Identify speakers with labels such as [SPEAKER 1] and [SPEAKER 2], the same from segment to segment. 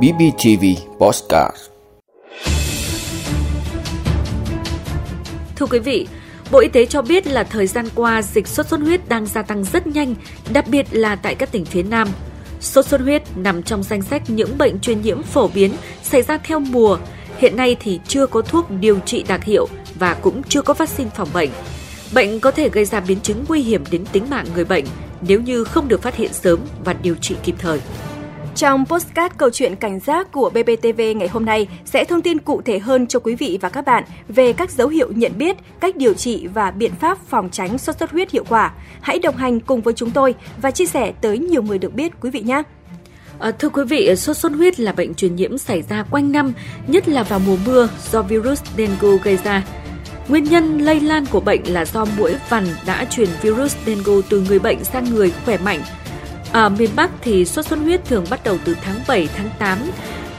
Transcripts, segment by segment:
[SPEAKER 1] BBTV Postcard
[SPEAKER 2] Thưa quý vị, Bộ Y tế cho biết là thời gian qua dịch sốt xuất huyết đang gia tăng rất nhanh, đặc biệt là tại các tỉnh phía Nam. Sốt xuất huyết nằm trong danh sách những bệnh truyền nhiễm phổ biến xảy ra theo mùa. Hiện nay thì chưa có thuốc điều trị đặc hiệu và cũng chưa có vaccine phòng bệnh. Bệnh có thể gây ra biến chứng nguy hiểm đến tính mạng người bệnh nếu như không được phát hiện sớm và điều trị kịp thời.
[SPEAKER 3] Trong postcard câu chuyện cảnh giác của BBTV ngày hôm nay sẽ thông tin cụ thể hơn cho quý vị và các bạn về các dấu hiệu nhận biết, cách điều trị và biện pháp phòng tránh sốt xuất huyết hiệu quả. Hãy đồng hành cùng với chúng tôi và chia sẻ tới nhiều người được biết quý vị nhé.
[SPEAKER 2] À, thưa quý vị, sốt xuất huyết là bệnh truyền nhiễm xảy ra quanh năm, nhất là vào mùa mưa do virus dengue gây ra. Nguyên nhân lây lan của bệnh là do mũi vằn đã truyền virus dengue từ người bệnh sang người khỏe mạnh. Ở miền Bắc thì sốt xuất huyết thường bắt đầu từ tháng 7, tháng 8.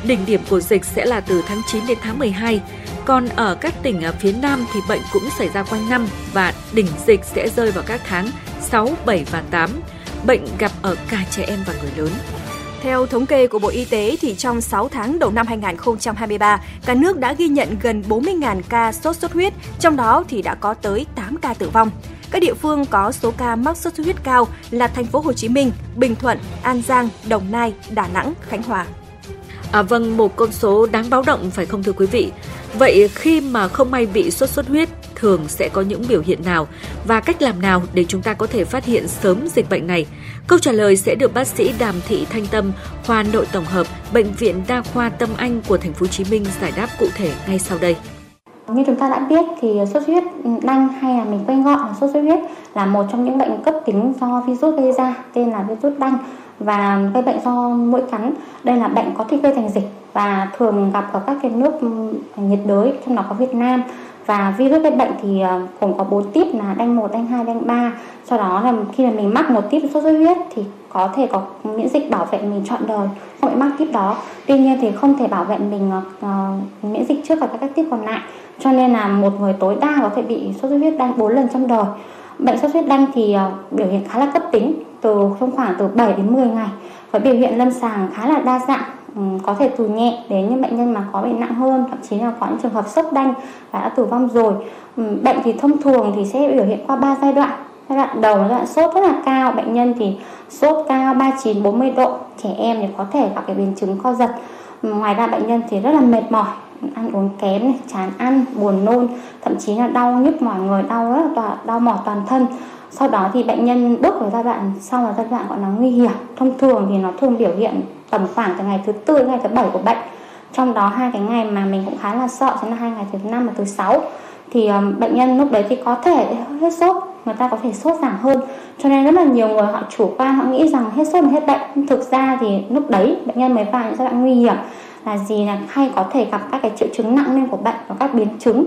[SPEAKER 2] Đỉnh điểm của dịch sẽ là từ tháng 9 đến tháng 12. Còn ở các tỉnh ở phía Nam thì bệnh cũng xảy ra quanh năm và đỉnh dịch sẽ rơi vào các tháng 6, 7 và 8. Bệnh gặp ở cả trẻ em và người lớn.
[SPEAKER 3] Theo thống kê của Bộ Y tế thì trong 6 tháng đầu năm 2023, cả nước đã ghi nhận gần 40.000 ca sốt xuất huyết, trong đó thì đã có tới 8 ca tử vong. Các địa phương có số ca mắc sốt xuất huyết cao là thành phố Hồ Chí Minh, Bình Thuận, An Giang, Đồng Nai, Đà Nẵng, Khánh Hòa.
[SPEAKER 2] À, vâng, một con số đáng báo động phải không thưa quý vị? Vậy khi mà không may bị sốt xuất huyết thường sẽ có những biểu hiện nào và cách làm nào để chúng ta có thể phát hiện sớm dịch bệnh này? Câu trả lời sẽ được bác sĩ Đàm Thị Thanh Tâm, khoa nội tổng hợp, bệnh viện Đa khoa Tâm Anh của thành phố Hồ Chí Minh giải đáp cụ thể ngay sau đây.
[SPEAKER 4] Như chúng ta đã biết thì sốt xuất huyết đanh hay là mình quen gọi là sốt xuất huyết là một trong những bệnh cấp tính do virus gây ra tên là virus đanh. Và gây bệnh do mũi cắn. Đây là bệnh có thể gây thành dịch và thường gặp ở các cái nước ừ, nhiệt đới trong đó có Việt Nam. Và virus gây bệnh thì ờ, gồm có bốn tiếp là đanh 1, đanh 2, đanh 3 sau đó là khi mà mình mắc một tiếp sốt xuất huyết thì có thể có miễn dịch bảo vệ mình trọn đời hội bị mắc tiếp đó. Tuy nhiên thì không thể bảo vệ mình uh, miễn dịch trước cả các tiếp còn lại. Cho nên là một người tối đa có thể bị sốt xuất huyết đanh 4 lần trong đời. Bệnh sốt xuất huyết đanh thì uh, biểu hiện khá là cấp tính từ trong khoảng từ 7 đến 10 ngày. Với biểu hiện lâm sàng khá là đa dạng ừ, có thể từ nhẹ đến những bệnh nhân mà có bệnh nặng hơn thậm chí là có những trường hợp sốc đanh và đã tử vong rồi. Ừ, bệnh thì thông thường thì sẽ biểu hiện qua 3 giai đoạn giai đoạn đầu là giai đoạn sốt rất là cao. Bệnh nhân thì sốt cao 39 40 độ. Trẻ em thì có thể gặp cái biến chứng co giật. Ngoài ra bệnh nhân thì rất là mệt mỏi ăn uống kém này, chán ăn buồn nôn thậm chí là đau nhức mỏi người đau rất là đau mỏi toàn thân. Sau đó thì bệnh nhân bước vào giai đoạn sau là giai đoạn gọi là nguy hiểm. Thông thường thì nó thường biểu hiện tầm khoảng từ ngày thứ tư đến ngày thứ bảy của bệnh. Trong đó hai cái ngày mà mình cũng khá là sợ chính là hai ngày thứ năm và thứ sáu thì um, bệnh nhân lúc đấy thì có thể hết sốt người ta có thể sốt giảm hơn. Cho nên rất là nhiều người họ chủ quan họ nghĩ rằng hết sốt là hết bệnh. Thực ra thì lúc đấy bệnh nhân mới vào những giai đoạn nguy hiểm là gì là hay có thể gặp các cái triệu chứng nặng lên của bệnh và các biến chứng.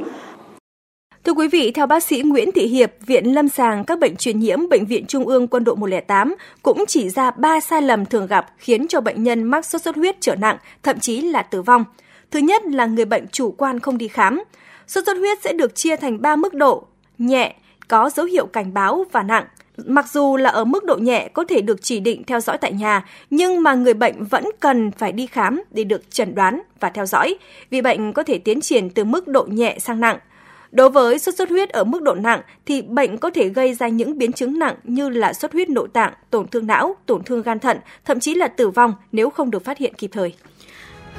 [SPEAKER 3] Thưa quý vị, theo bác sĩ Nguyễn Thị Hiệp, Viện Lâm sàng các bệnh truyền nhiễm Bệnh viện Trung ương Quân đội 108 cũng chỉ ra 3 sai lầm thường gặp khiến cho bệnh nhân mắc sốt xuất huyết trở nặng, thậm chí là tử vong. Thứ nhất là người bệnh chủ quan không đi khám. Sốt xuất huyết sẽ được chia thành 3 mức độ, nhẹ, có dấu hiệu cảnh báo và nặng. Mặc dù là ở mức độ nhẹ có thể được chỉ định theo dõi tại nhà, nhưng mà người bệnh vẫn cần phải đi khám để được chẩn đoán và theo dõi, vì bệnh có thể tiến triển từ mức độ nhẹ sang nặng. Đối với sốt xuất huyết ở mức độ nặng thì bệnh có thể gây ra những biến chứng nặng như là xuất huyết nội tạng, tổn thương não, tổn thương gan thận, thậm chí là tử vong nếu không được phát hiện kịp thời.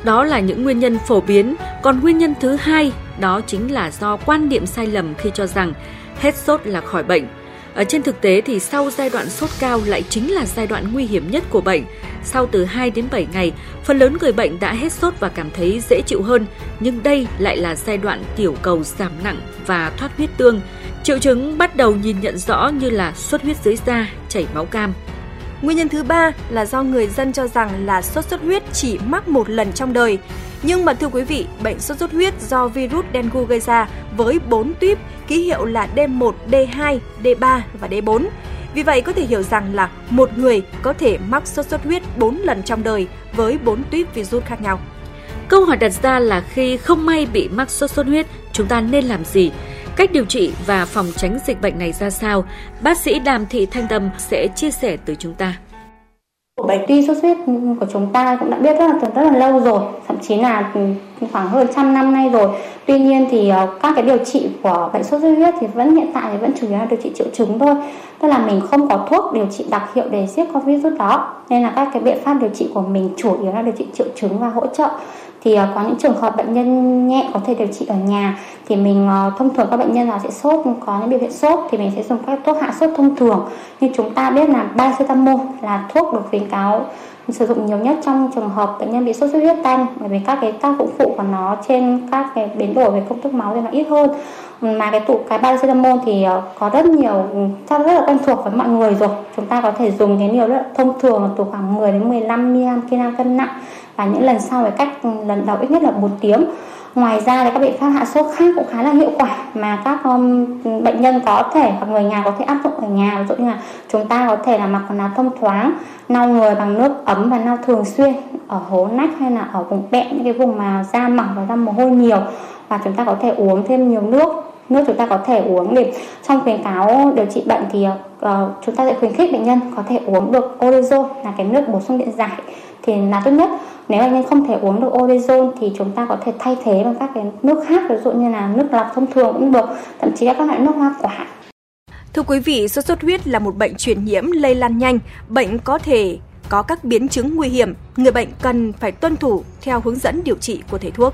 [SPEAKER 2] Đó là những nguyên nhân phổ biến, còn nguyên nhân thứ hai đó chính là do quan niệm sai lầm khi cho rằng hết sốt là khỏi bệnh. Ở trên thực tế thì sau giai đoạn sốt cao lại chính là giai đoạn nguy hiểm nhất của bệnh. Sau từ 2 đến 7 ngày, phần lớn người bệnh đã hết sốt và cảm thấy dễ chịu hơn, nhưng đây lại là giai đoạn tiểu cầu giảm nặng và thoát huyết tương. Triệu chứng bắt đầu nhìn nhận rõ như là xuất huyết dưới da, chảy máu cam.
[SPEAKER 3] Nguyên nhân thứ ba là do người dân cho rằng là sốt xuất huyết chỉ mắc một lần trong đời. Nhưng mà thưa quý vị, bệnh sốt xuất huyết do virus dengue gây ra với 4 tuyếp ký hiệu là D1, D2, D3 và D4. Vì vậy có thể hiểu rằng là một người có thể mắc sốt xuất huyết 4 lần trong đời với 4 tuyếp virus khác nhau.
[SPEAKER 2] Câu hỏi đặt ra là khi không may bị mắc sốt xuất huyết, chúng ta nên làm gì? Cách điều trị và phòng tránh dịch bệnh này ra sao? Bác sĩ Đàm Thị Thanh Tâm sẽ chia sẻ từ chúng ta.
[SPEAKER 4] Bệnh tuy sốt huyết của chúng ta cũng đã biết rất là từ rất là lâu rồi, thậm chí là khoảng hơn trăm năm nay rồi. Tuy nhiên thì ờ, các cái điều trị của bệnh sốt xuất huyết thì vẫn hiện tại thì vẫn chủ yếu là điều trị triệu chứng thôi. Tức là mình không có thuốc điều trị đặc hiệu để giết con virus đó. Nên là các cái biện pháp điều trị của mình chủ yếu là điều trị triệu chứng và hỗ trợ thì ờ, có những trường hợp bệnh nhân nhẹ có thể điều trị ở nhà thì mình ờ, thông thường các bệnh nhân nào sẽ sốt, có những biểu hiện sốt thì mình sẽ dùng các thuốc hạ sốt thông thường nhưng chúng ta biết là paracetamol là thuốc được khuyến cáo sử dụng nhiều nhất trong trường hợp bệnh nhân bị sốt xuất huyết tăng bởi vì các cái tác dụng phụ của nó trên các cái biến đổi về công thức máu thì nó ít hơn. Mà cái tụ cái paracetamol thì ờ, có rất nhiều, chắc rất là quen thuộc với mọi người rồi. Chúng ta có thể dùng cái liều rất thông thường là từ khoảng 10 đến 15 mg kg cân nặng và những lần sau phải cách lần đầu ít nhất là một tiếng ngoài ra thì các biện pháp hạ sốt khác cũng khá là hiệu quả mà các um, bệnh nhân có thể hoặc người nhà có thể áp dụng ở nhà. Ví dụ như là chúng ta có thể là mặc quần áo thông thoáng lau người bằng nước ấm và lau thường xuyên ở hố nách hay là ở vùng bẹn những cái vùng mà da mỏng và da mồ hôi nhiều. Và chúng ta có thể uống thêm nhiều nước nước chúng ta có thể uống để trong khuyến cáo điều trị bệnh thì uh, chúng ta sẽ khuyến khích bệnh nhân có thể uống được orezon là cái nước bổ sung điện giải thì là tốt nhất. Nếu bệnh nhân không thể uống được orezon thì chúng ta có thể thay thế bằng các cái nước khác ví dụ như là nước lọc thông thường cũng được thậm chí là các loại nước hoa quả.
[SPEAKER 3] Thưa quý vị, sốt xuất huyết là một bệnh truyền nhiễm lây lan nhanh, bệnh có thể có các biến chứng nguy hiểm, người bệnh cần phải tuân thủ theo hướng dẫn điều trị của thầy thuốc.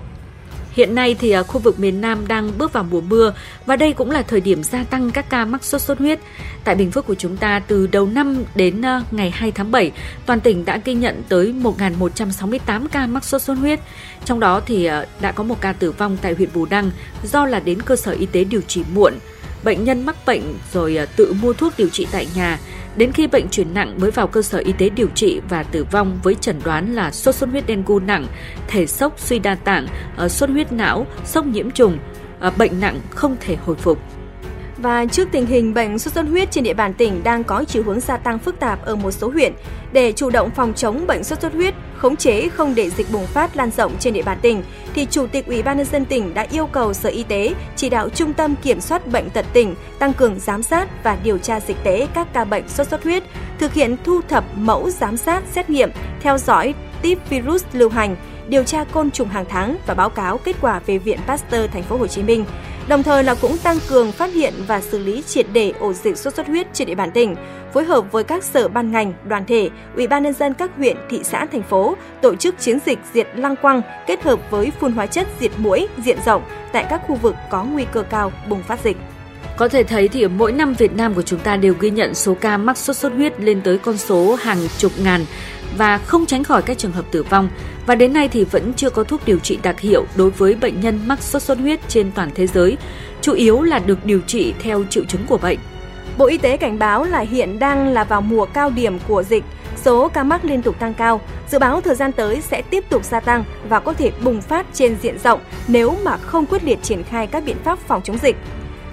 [SPEAKER 2] Hiện nay thì à, khu vực miền Nam đang bước vào mùa mưa và đây cũng là thời điểm gia tăng các ca mắc sốt xuất huyết. Tại Bình Phước của chúng ta từ đầu năm đến à, ngày 2 tháng 7, toàn tỉnh đã ghi nhận tới 1.168 ca mắc sốt xuất huyết. Trong đó thì à, đã có một ca tử vong tại huyện Bù Đăng do là đến cơ sở y tế điều trị muộn. Bệnh nhân mắc bệnh rồi à, tự mua thuốc điều trị tại nhà Đến khi bệnh chuyển nặng mới vào cơ sở y tế điều trị và tử vong với chẩn đoán là sốt xuất huyết đen gu nặng, thể sốc suy đa tạng, ờ, sốt huyết não, sốc nhiễm trùng, ờ, bệnh nặng không thể hồi phục.
[SPEAKER 3] Và trước tình hình bệnh sốt xuất huyết trên địa bàn tỉnh đang có chiều hướng gia tăng phức tạp ở một số huyện, để chủ động phòng chống bệnh sốt xuất huyết, khống chế không để dịch bùng phát lan rộng trên địa bàn tỉnh, thì Chủ tịch Ủy ban nhân dân tỉnh đã yêu cầu Sở Y tế chỉ đạo Trung tâm Kiểm soát bệnh tật tỉnh tăng cường giám sát và điều tra dịch tễ các ca bệnh sốt xuất huyết, thực hiện thu thập mẫu giám sát, xét nghiệm, theo dõi tiếp virus lưu hành, điều tra côn trùng hàng tháng và báo cáo kết quả về Viện Pasteur Thành phố Hồ Chí Minh. Đồng thời là cũng tăng cường phát hiện và xử lý triệt để ổ dịch sốt xuất huyết trên địa bàn tỉnh, phối hợp với các sở ban ngành, đoàn thể, ủy ban nhân dân các huyện, thị xã, thành phố tổ chức chiến dịch diệt lăng quăng kết hợp với phun hóa chất diệt mũi diện rộng tại các khu vực có nguy cơ cao bùng phát dịch.
[SPEAKER 2] Có thể thấy thì mỗi năm Việt Nam của chúng ta đều ghi nhận số ca mắc sốt xuất huyết lên tới con số hàng chục ngàn và không tránh khỏi các trường hợp tử vong. Và đến nay thì vẫn chưa có thuốc điều trị đặc hiệu đối với bệnh nhân mắc sốt xuất huyết trên toàn thế giới, chủ yếu là được điều trị theo triệu chứng của bệnh.
[SPEAKER 3] Bộ Y tế cảnh báo là hiện đang là vào mùa cao điểm của dịch, số ca mắc liên tục tăng cao, dự báo thời gian tới sẽ tiếp tục gia tăng và có thể bùng phát trên diện rộng nếu mà không quyết liệt triển khai các biện pháp phòng chống dịch.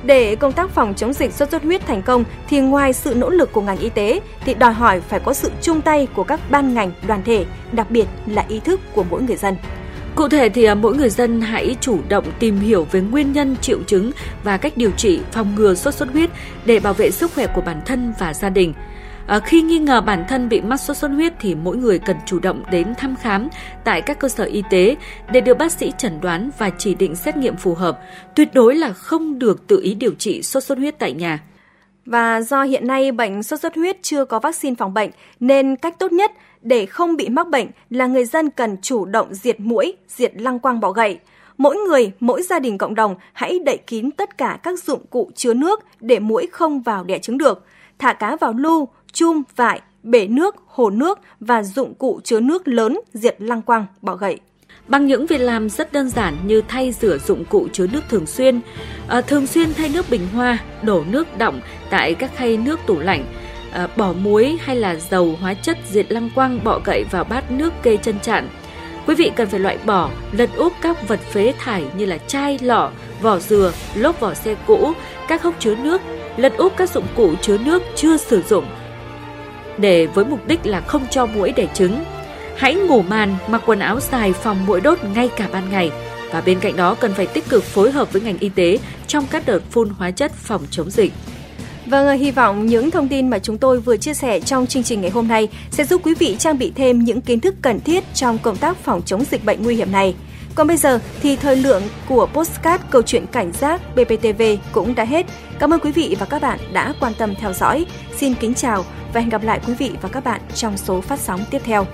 [SPEAKER 3] Để công tác phòng chống dịch sốt xuất huyết thành công thì ngoài sự nỗ lực của ngành y tế thì đòi hỏi phải có sự chung tay của các ban ngành, đoàn thể, đặc biệt là ý thức của mỗi người dân.
[SPEAKER 2] Cụ thể thì à, mỗi người dân hãy chủ động tìm hiểu về nguyên nhân triệu chứng và cách điều trị phòng ngừa sốt xuất huyết để bảo vệ sức khỏe của bản thân và gia đình. À, khi nghi ngờ bản thân bị mắc sốt xuất huyết thì mỗi người cần chủ động đến thăm khám tại các cơ sở y tế để được bác sĩ chẩn đoán và chỉ định xét nghiệm phù hợp. Tuyệt đối là không được tự ý điều trị sốt xuất huyết tại nhà.
[SPEAKER 3] Và do hiện nay bệnh sốt xuất huyết chưa có vaccine phòng bệnh nên cách tốt nhất để không bị mắc bệnh là người dân cần chủ động diệt mũi, diệt lăng quang bọ gậy. Mỗi người, mỗi gia đình cộng đồng hãy đậy kín tất cả các dụng cụ chứa nước để mũi không vào đẻ trứng được. Thả cá vào lu, chum, vải, bể nước, hồ nước và dụng cụ chứa nước lớn diệt lăng quăng bọ gậy.
[SPEAKER 2] Bằng những việc làm rất đơn giản như thay rửa dụng cụ chứa nước thường xuyên, à, thường xuyên thay nước bình hoa, đổ nước đọng tại các khay nước tủ lạnh, à, bỏ muối hay là dầu hóa chất diệt lăng quăng bọ gậy vào bát nước kê chân chạn. Quý vị cần phải loại bỏ, lật úp các vật phế thải như là chai, lọ, vỏ dừa, lốp vỏ xe cũ, các hốc chứa nước, lật úp các dụng cụ chứa nước chưa sử dụng để với mục đích là không cho muỗi đẻ trứng. Hãy ngủ màn, mặc quần áo dài phòng muỗi đốt ngay cả ban ngày. Và bên cạnh đó cần phải tích cực phối hợp với ngành y tế trong các đợt phun hóa chất phòng chống dịch.
[SPEAKER 3] Vâng, ờ, hy vọng những thông tin mà chúng tôi vừa chia sẻ trong chương trình ngày hôm nay sẽ giúp quý vị trang bị thêm những kiến thức cần thiết trong công tác phòng chống dịch bệnh nguy hiểm này. Còn bây giờ thì thời lượng của postcard câu chuyện cảnh giác BPTV cũng đã hết. Cảm ơn quý vị và các bạn đã quan tâm theo dõi. Xin kính chào và hẹn gặp lại quý vị và các bạn trong số phát sóng tiếp theo.